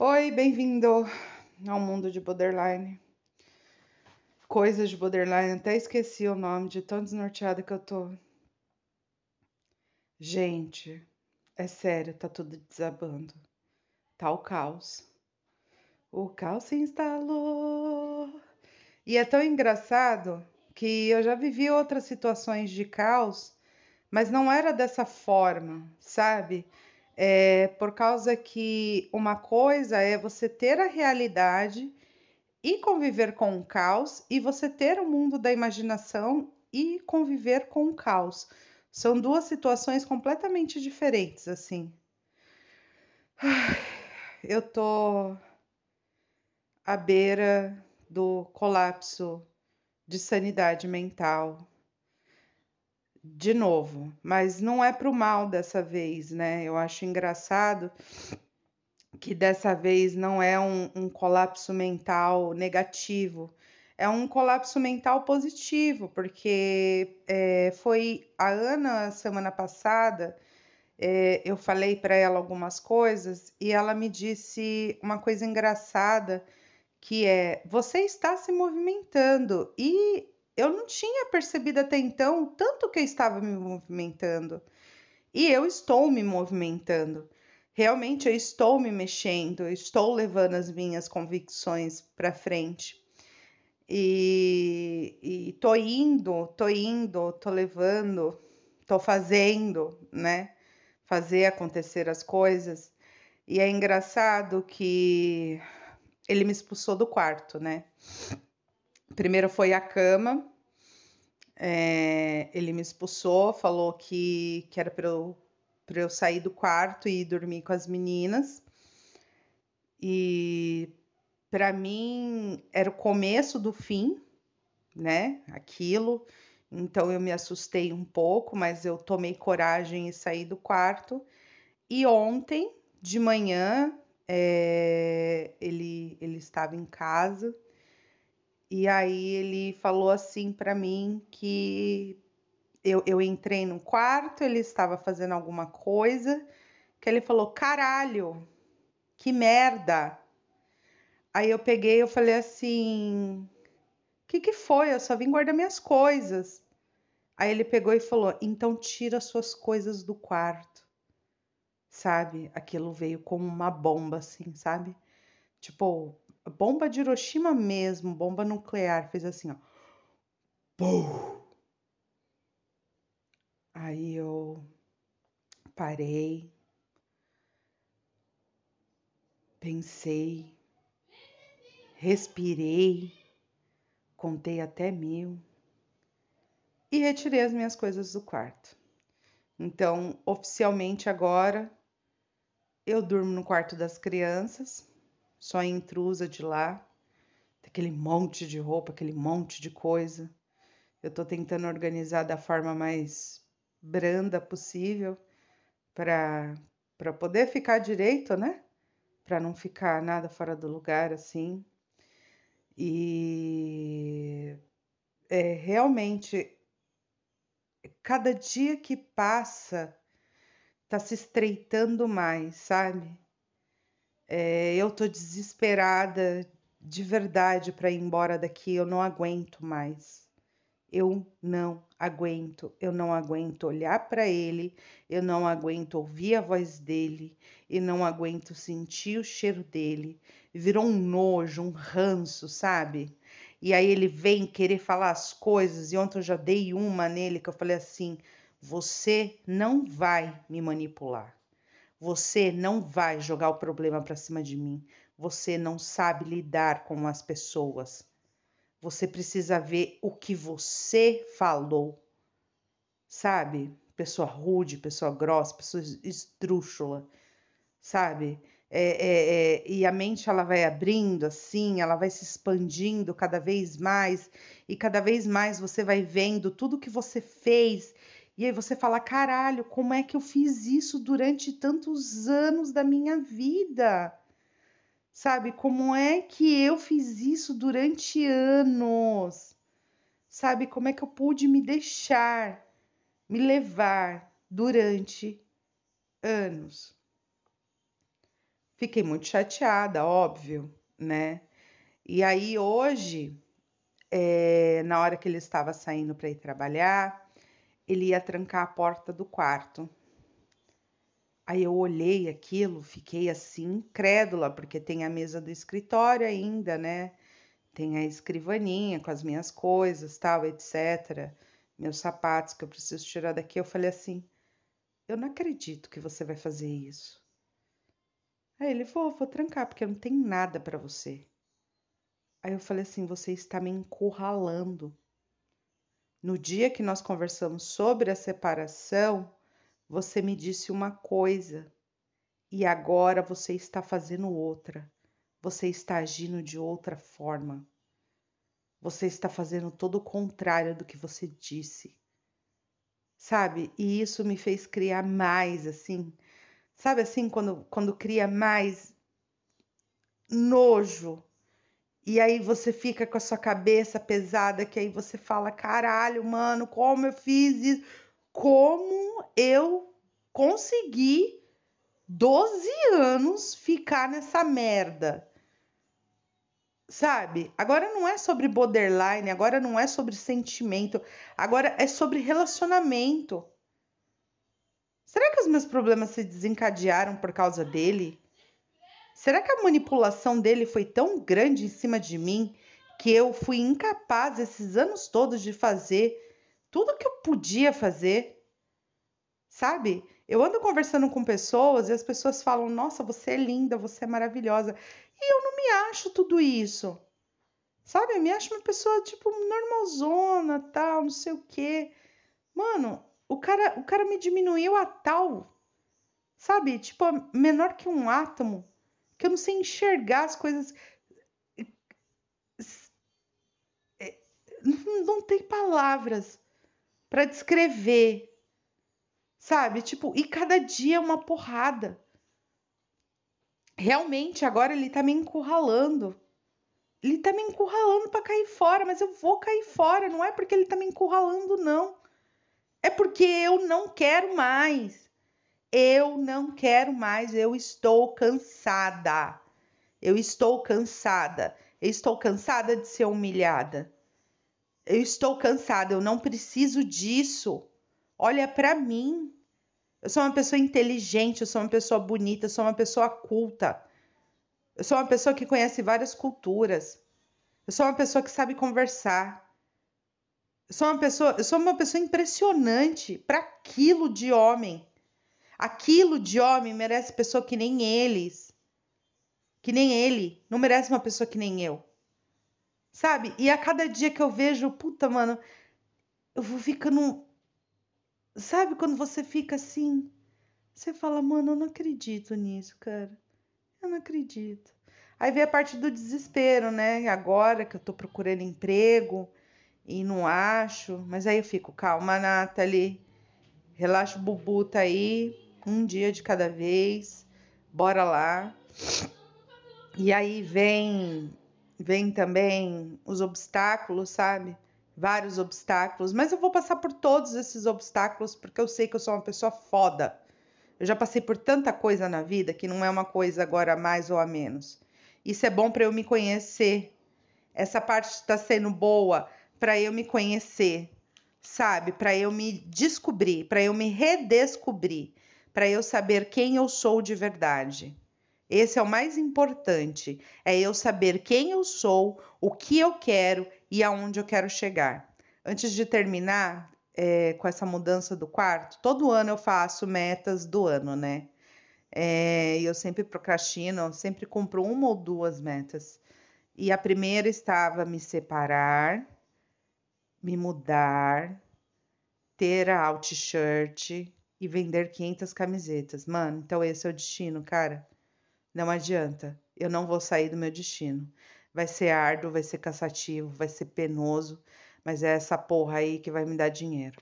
Oi, bem-vindo ao mundo de borderline. Coisas de borderline, até esqueci o nome de tão desnorteada que eu tô. Gente, é sério, tá tudo desabando. Tá o caos. O caos se instalou. E é tão engraçado que eu já vivi outras situações de caos, mas não era dessa forma, sabe? É por causa que uma coisa é você ter a realidade e conviver com o caos, e você ter o mundo da imaginação e conviver com o caos. São duas situações completamente diferentes, assim. Eu tô à beira do colapso de sanidade mental de novo, mas não é pro mal dessa vez, né? Eu acho engraçado que dessa vez não é um, um colapso mental negativo, é um colapso mental positivo, porque é, foi a Ana semana passada. É, eu falei para ela algumas coisas e ela me disse uma coisa engraçada que é você está se movimentando e eu não tinha percebido até então tanto que eu estava me movimentando. E eu estou me movimentando. Realmente eu estou me mexendo, eu estou levando as minhas convicções para frente. E, e tô indo, tô indo, tô levando, tô fazendo, né? Fazer acontecer as coisas. E é engraçado que ele me expulsou do quarto, né? Primeiro foi a cama. É, ele me expulsou, falou que, que era para eu, eu sair do quarto e dormir com as meninas. E para mim era o começo do fim, né? Aquilo. Então eu me assustei um pouco, mas eu tomei coragem e saí do quarto. E ontem de manhã é, ele, ele estava em casa e aí ele falou assim para mim que eu, eu entrei no quarto, ele estava fazendo alguma coisa, que ele falou: caralho, que merda. Aí eu peguei, eu falei assim: o que, que foi? Eu só vim guardar minhas coisas. Aí ele pegou e falou: então tira suas coisas do quarto. Sabe? Aquilo veio como uma bomba, assim, sabe? Tipo, bomba de Hiroshima mesmo, bomba nuclear, fez assim, ó. Pum! Aí eu parei, pensei, respirei, contei até mil e retirei as minhas coisas do quarto. Então, oficialmente agora, eu durmo no quarto das crianças só intrusa de lá, aquele monte de roupa, aquele monte de coisa. Eu tô tentando organizar da forma mais branda possível para para poder ficar direito, né? Para não ficar nada fora do lugar assim. E é realmente cada dia que passa tá se estreitando mais, sabe? É, eu tô desesperada de verdade para ir embora daqui. Eu não aguento mais. Eu não aguento. Eu não aguento olhar para ele. Eu não aguento ouvir a voz dele. E não aguento sentir o cheiro dele. Virou um nojo, um ranço, sabe? E aí ele vem querer falar as coisas. E ontem eu já dei uma nele que eu falei assim: você não vai me manipular. Você não vai jogar o problema para cima de mim. Você não sabe lidar com as pessoas. Você precisa ver o que você falou. Sabe? Pessoa rude, pessoa grossa, pessoa esdrúxula. Sabe? É, é, é, e a mente ela vai abrindo assim, ela vai se expandindo cada vez mais, e cada vez mais você vai vendo tudo que você fez e aí você fala: caralho, como é que eu fiz isso durante tantos anos da minha vida? Sabe? Como é que eu fiz isso durante anos? Sabe? Como é que eu pude me deixar me levar durante anos? Fiquei muito chateada, óbvio, né? E aí hoje, é, na hora que ele estava saindo para ir trabalhar, ele ia trancar a porta do quarto. Aí eu olhei aquilo, fiquei assim, incrédula, porque tem a mesa do escritório ainda, né? Tem a escrivaninha com as minhas coisas, tal, etc. Meus sapatos que eu preciso tirar daqui. Eu falei assim: eu não acredito que você vai fazer isso. Aí ele, vou, vou trancar, porque não tenho nada para você. Aí eu falei assim: você está me encurralando. No dia que nós conversamos sobre a separação, você me disse uma coisa e agora você está fazendo outra. Você está agindo de outra forma. Você está fazendo todo o contrário do que você disse. Sabe? E isso me fez criar mais assim Sabe assim, quando, quando cria mais nojo. E aí você fica com a sua cabeça pesada, que aí você fala: caralho, mano, como eu fiz isso? Como eu consegui 12 anos ficar nessa merda? Sabe? Agora não é sobre borderline, agora não é sobre sentimento, agora é sobre relacionamento. Será que os meus problemas se desencadearam por causa dele? Será que a manipulação dele foi tão grande em cima de mim que eu fui incapaz esses anos todos de fazer tudo que eu podia fazer? Sabe? Eu ando conversando com pessoas e as pessoas falam: Nossa, você é linda, você é maravilhosa. E eu não me acho tudo isso. Sabe? Eu me acho uma pessoa, tipo, normalzona, tal, não sei o quê. Mano, o cara, o cara me diminuiu a tal, sabe? Tipo, menor que um átomo, que eu não sei enxergar as coisas. É, não tem palavras para descrever, sabe? Tipo, e cada dia é uma porrada. Realmente, agora ele tá me encurralando. Ele tá me encurralando para cair fora, mas eu vou cair fora, não é porque ele tá me encurralando, não. É porque eu não quero mais. Eu não quero mais, eu estou cansada. Eu estou cansada. Eu estou cansada de ser humilhada. Eu estou cansada, eu não preciso disso. Olha para mim. Eu sou uma pessoa inteligente, eu sou uma pessoa bonita, eu sou uma pessoa culta. Eu sou uma pessoa que conhece várias culturas. Eu sou uma pessoa que sabe conversar. Eu sou uma pessoa, eu sou uma pessoa impressionante para aquilo de homem. Aquilo de homem merece pessoa que nem eles. Que nem ele. Não merece uma pessoa que nem eu. Sabe? E a cada dia que eu vejo, puta, mano, eu vou ficando. Sabe quando você fica assim? Você fala, mano, eu não acredito nisso, cara. Eu não acredito. Aí vem a parte do desespero, né? Agora que eu tô procurando emprego, e não acho. Mas aí eu fico, calma, Nathalie. Relaxa o bubu, tá aí. Um dia de cada vez. Bora lá. E aí vem, vem também os obstáculos, sabe? Vários obstáculos. Mas eu vou passar por todos esses obstáculos porque eu sei que eu sou uma pessoa foda. Eu já passei por tanta coisa na vida que não é uma coisa agora a mais ou a menos. Isso é bom para eu me conhecer. Essa parte está sendo boa para eu me conhecer, sabe? Para eu me descobrir, para eu me redescobrir, para eu saber quem eu sou de verdade. Esse é o mais importante, é eu saber quem eu sou, o que eu quero e aonde eu quero chegar. Antes de terminar é, com essa mudança do quarto, todo ano eu faço metas do ano, né? É, eu sempre procrastino, sempre cumpro uma ou duas metas. E a primeira estava me separar, me mudar, ter a alt shirt e vender 500 camisetas. Mano, então esse é o destino, cara. Não adianta. Eu não vou sair do meu destino. Vai ser árduo, vai ser cansativo, vai ser penoso, mas é essa porra aí que vai me dar dinheiro.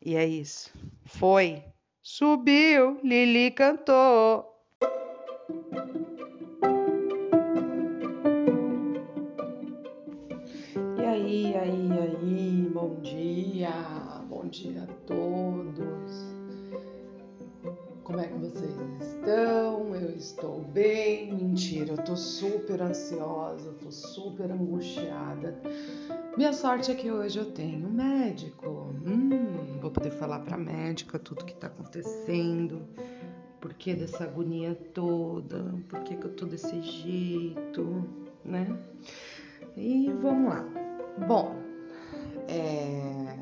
E é isso. Foi. Subiu, Lili cantou. dia a todos. Como é que vocês estão? Eu estou bem? Mentira, eu tô super ansiosa, tô super angustiada. Minha sorte é que hoje eu tenho um médico. Hum, vou poder falar pra médica tudo que tá acontecendo, por que dessa agonia toda, por que, que eu tô desse jeito, né? E vamos lá. Bom, é...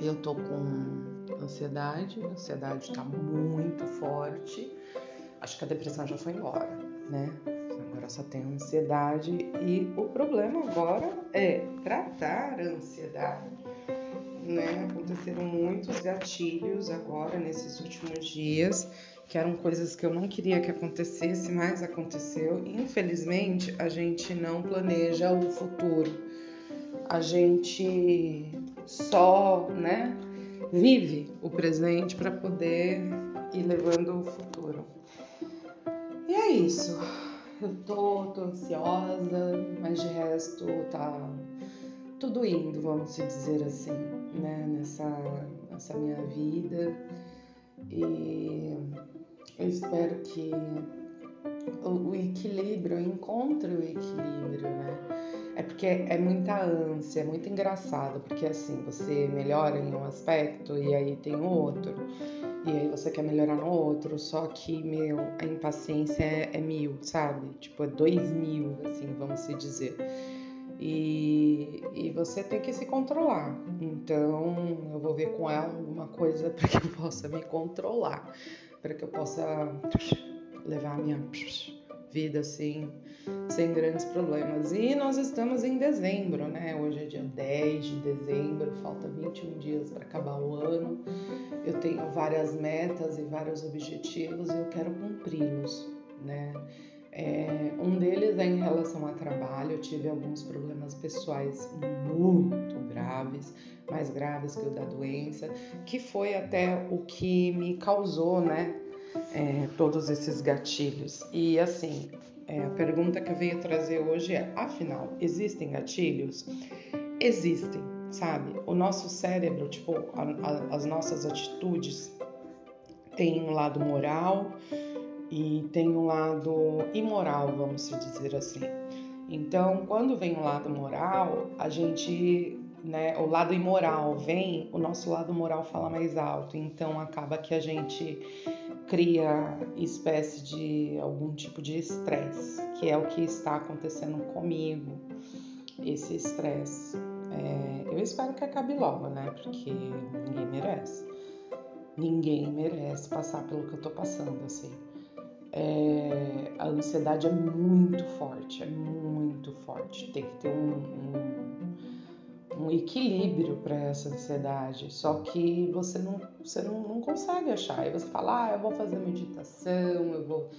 eu tô com ansiedade, a ansiedade tá muito forte acho que a depressão já foi embora, né? Agora só tem ansiedade e o problema agora é tratar a ansiedade. Né? Aconteceram muitos gatilhos agora nesses últimos dias, que eram coisas que eu não queria que acontecesse, mas aconteceu. Infelizmente, a gente não planeja o futuro. A gente só, né, vive o presente para poder ir levando o futuro é isso. Eu tô, tô ansiosa, mas de resto tá tudo indo, vamos dizer assim, né? Nessa, nessa minha vida. E eu espero que o, o equilíbrio, eu encontre o equilíbrio, né? É porque é muita ânsia, é muito engraçado, porque assim, você melhora em um aspecto e aí tem outro e aí você quer melhorar no outro, só que, meu, a impaciência é, é mil, sabe? Tipo, é dois mil, assim, vamos se dizer. E, e você tem que se controlar. Então, eu vou ver com ela alguma coisa para que eu possa me controlar, para que eu possa levar a minha vida assim, sem grandes problemas. E nós estamos em dezembro, né? Hoje é dia 10 de dezembro, falta 21 dias para acabar o ano. Eu tenho várias metas e vários objetivos e eu quero cumpri-los, né? É, um deles é em relação ao trabalho. Eu tive alguns problemas pessoais muito graves, mais graves que o da doença, que foi até o que me causou, né? É, todos esses gatilhos. E assim, é, a pergunta que eu venho trazer hoje é: afinal, existem gatilhos? Existem, sabe? O nosso cérebro, tipo, a, a, as nossas atitudes têm um lado moral e tem um lado imoral, vamos dizer assim. Então, quando vem o lado moral, a gente, né, o lado imoral vem, o nosso lado moral fala mais alto. Então, acaba que a gente cria espécie de algum tipo de estresse, que é o que está acontecendo comigo, esse estresse. É, eu espero que acabe logo, né? Porque ninguém merece. Ninguém merece passar pelo que eu tô passando, assim. É, a ansiedade é muito forte, é muito forte. Tem que ter um, um um equilíbrio para essa ansiedade, só que você não, você não, não consegue achar. Aí você fala, ah, eu vou fazer meditação, eu vou.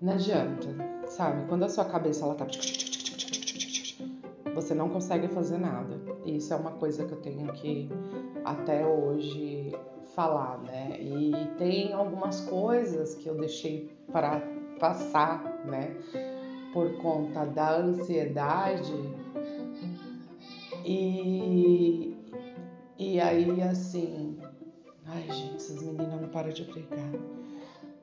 Não adianta, sabe? Quando a sua cabeça ela tá. Você não consegue fazer nada. E isso é uma coisa que eu tenho que até hoje falar, né? E tem algumas coisas que eu deixei para passar, né? Por conta da ansiedade e, e aí, assim, ai gente, essas meninas não param de brigar.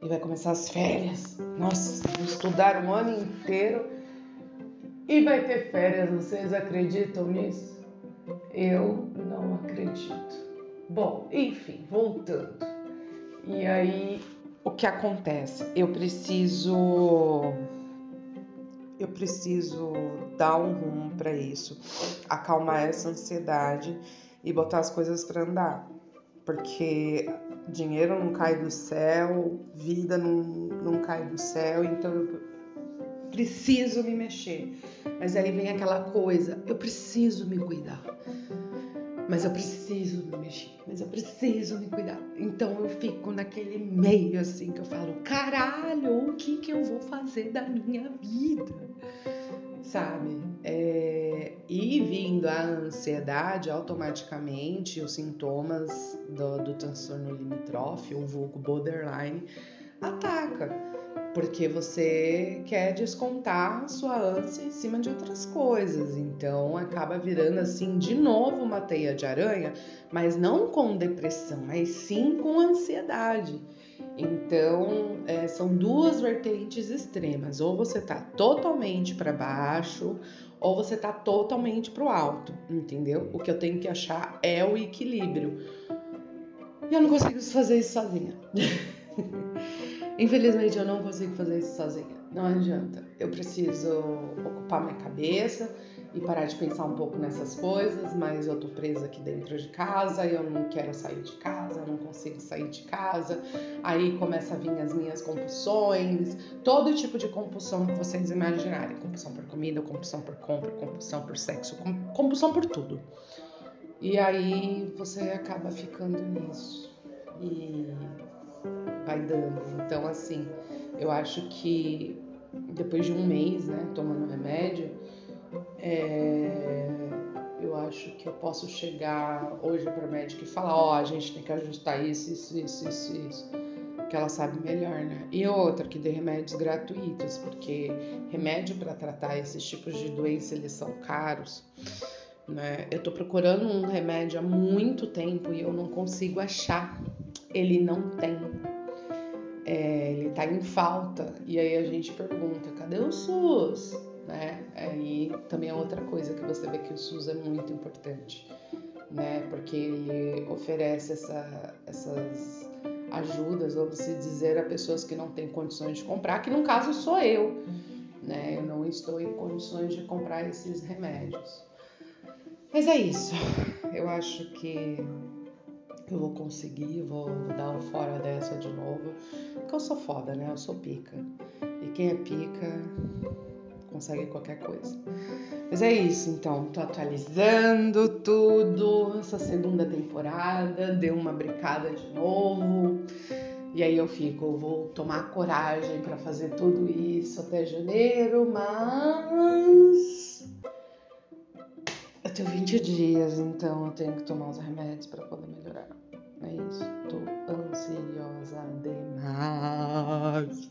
E vai começar as férias. Nossa, vou estudar um ano inteiro e vai ter férias. Vocês acreditam nisso? Eu não acredito. Bom, enfim, voltando. E aí, o que acontece? Eu preciso eu preciso dar um rumo para isso, acalmar essa ansiedade e botar as coisas para andar. Porque dinheiro não cai do céu, vida não, não cai do céu, então eu preciso me mexer. Mas aí vem aquela coisa, eu preciso me cuidar mas eu preciso me mexer, mas eu preciso me cuidar. Então eu fico naquele meio assim que eu falo, caralho, o que que eu vou fazer da minha vida? Sabe? É... E vindo a ansiedade, automaticamente os sintomas do, do transtorno limítrofe, o vulgo borderline, ataca porque você quer descontar sua ânsia em cima de outras coisas. Então acaba virando assim de novo uma teia de aranha, mas não com depressão, mas sim com ansiedade. Então, é, são duas vertentes extremas. Ou você tá totalmente para baixo, ou você tá totalmente pro alto, entendeu? O que eu tenho que achar é o equilíbrio. E eu não consigo fazer isso sozinha. Infelizmente, eu não consigo fazer isso sozinha. Não adianta. Eu preciso ocupar minha cabeça e parar de pensar um pouco nessas coisas, mas eu tô presa aqui dentro de casa, eu não quero sair de casa, eu não consigo sair de casa. Aí começa a vir as minhas compulsões, todo tipo de compulsão que vocês imaginarem, compulsão por comida, compulsão por compra, compulsão por sexo, compulsão por tudo. E aí você acaba ficando nisso e vai dando. Então assim, eu acho que depois de um mês, né, tomando remédio, é, eu acho que eu posso chegar hoje para a médica e falar, ó, oh, a gente tem que ajustar isso, isso, isso, isso, isso. Que ela sabe melhor, né? E outra, que dê remédios gratuitos, porque remédio para tratar esses tipos de doença eles são caros. Né? Eu tô procurando um remédio há muito tempo e eu não consigo achar. Ele não tem. Tá em falta. E aí a gente pergunta: cadê o SUS? né? Aí também é outra coisa que você vê que o SUS é muito importante, né? Porque ele oferece essa, essas ajudas, vamos dizer, a pessoas que não têm condições de comprar, que no caso sou eu, né? Eu não estou em condições de comprar esses remédios. Mas é isso. Eu acho que eu vou conseguir, vou dar fora dessa de novo. Porque eu sou foda, né? Eu sou pica. E quem é pica consegue qualquer coisa. Mas é isso, então, tô atualizando tudo. Essa segunda temporada deu uma brincada de novo. E aí eu fico, vou tomar coragem para fazer tudo isso até janeiro, mas eu tenho 20 dias, então eu tenho que tomar os remédios para poder melhorar. É Estou ansiosa demais.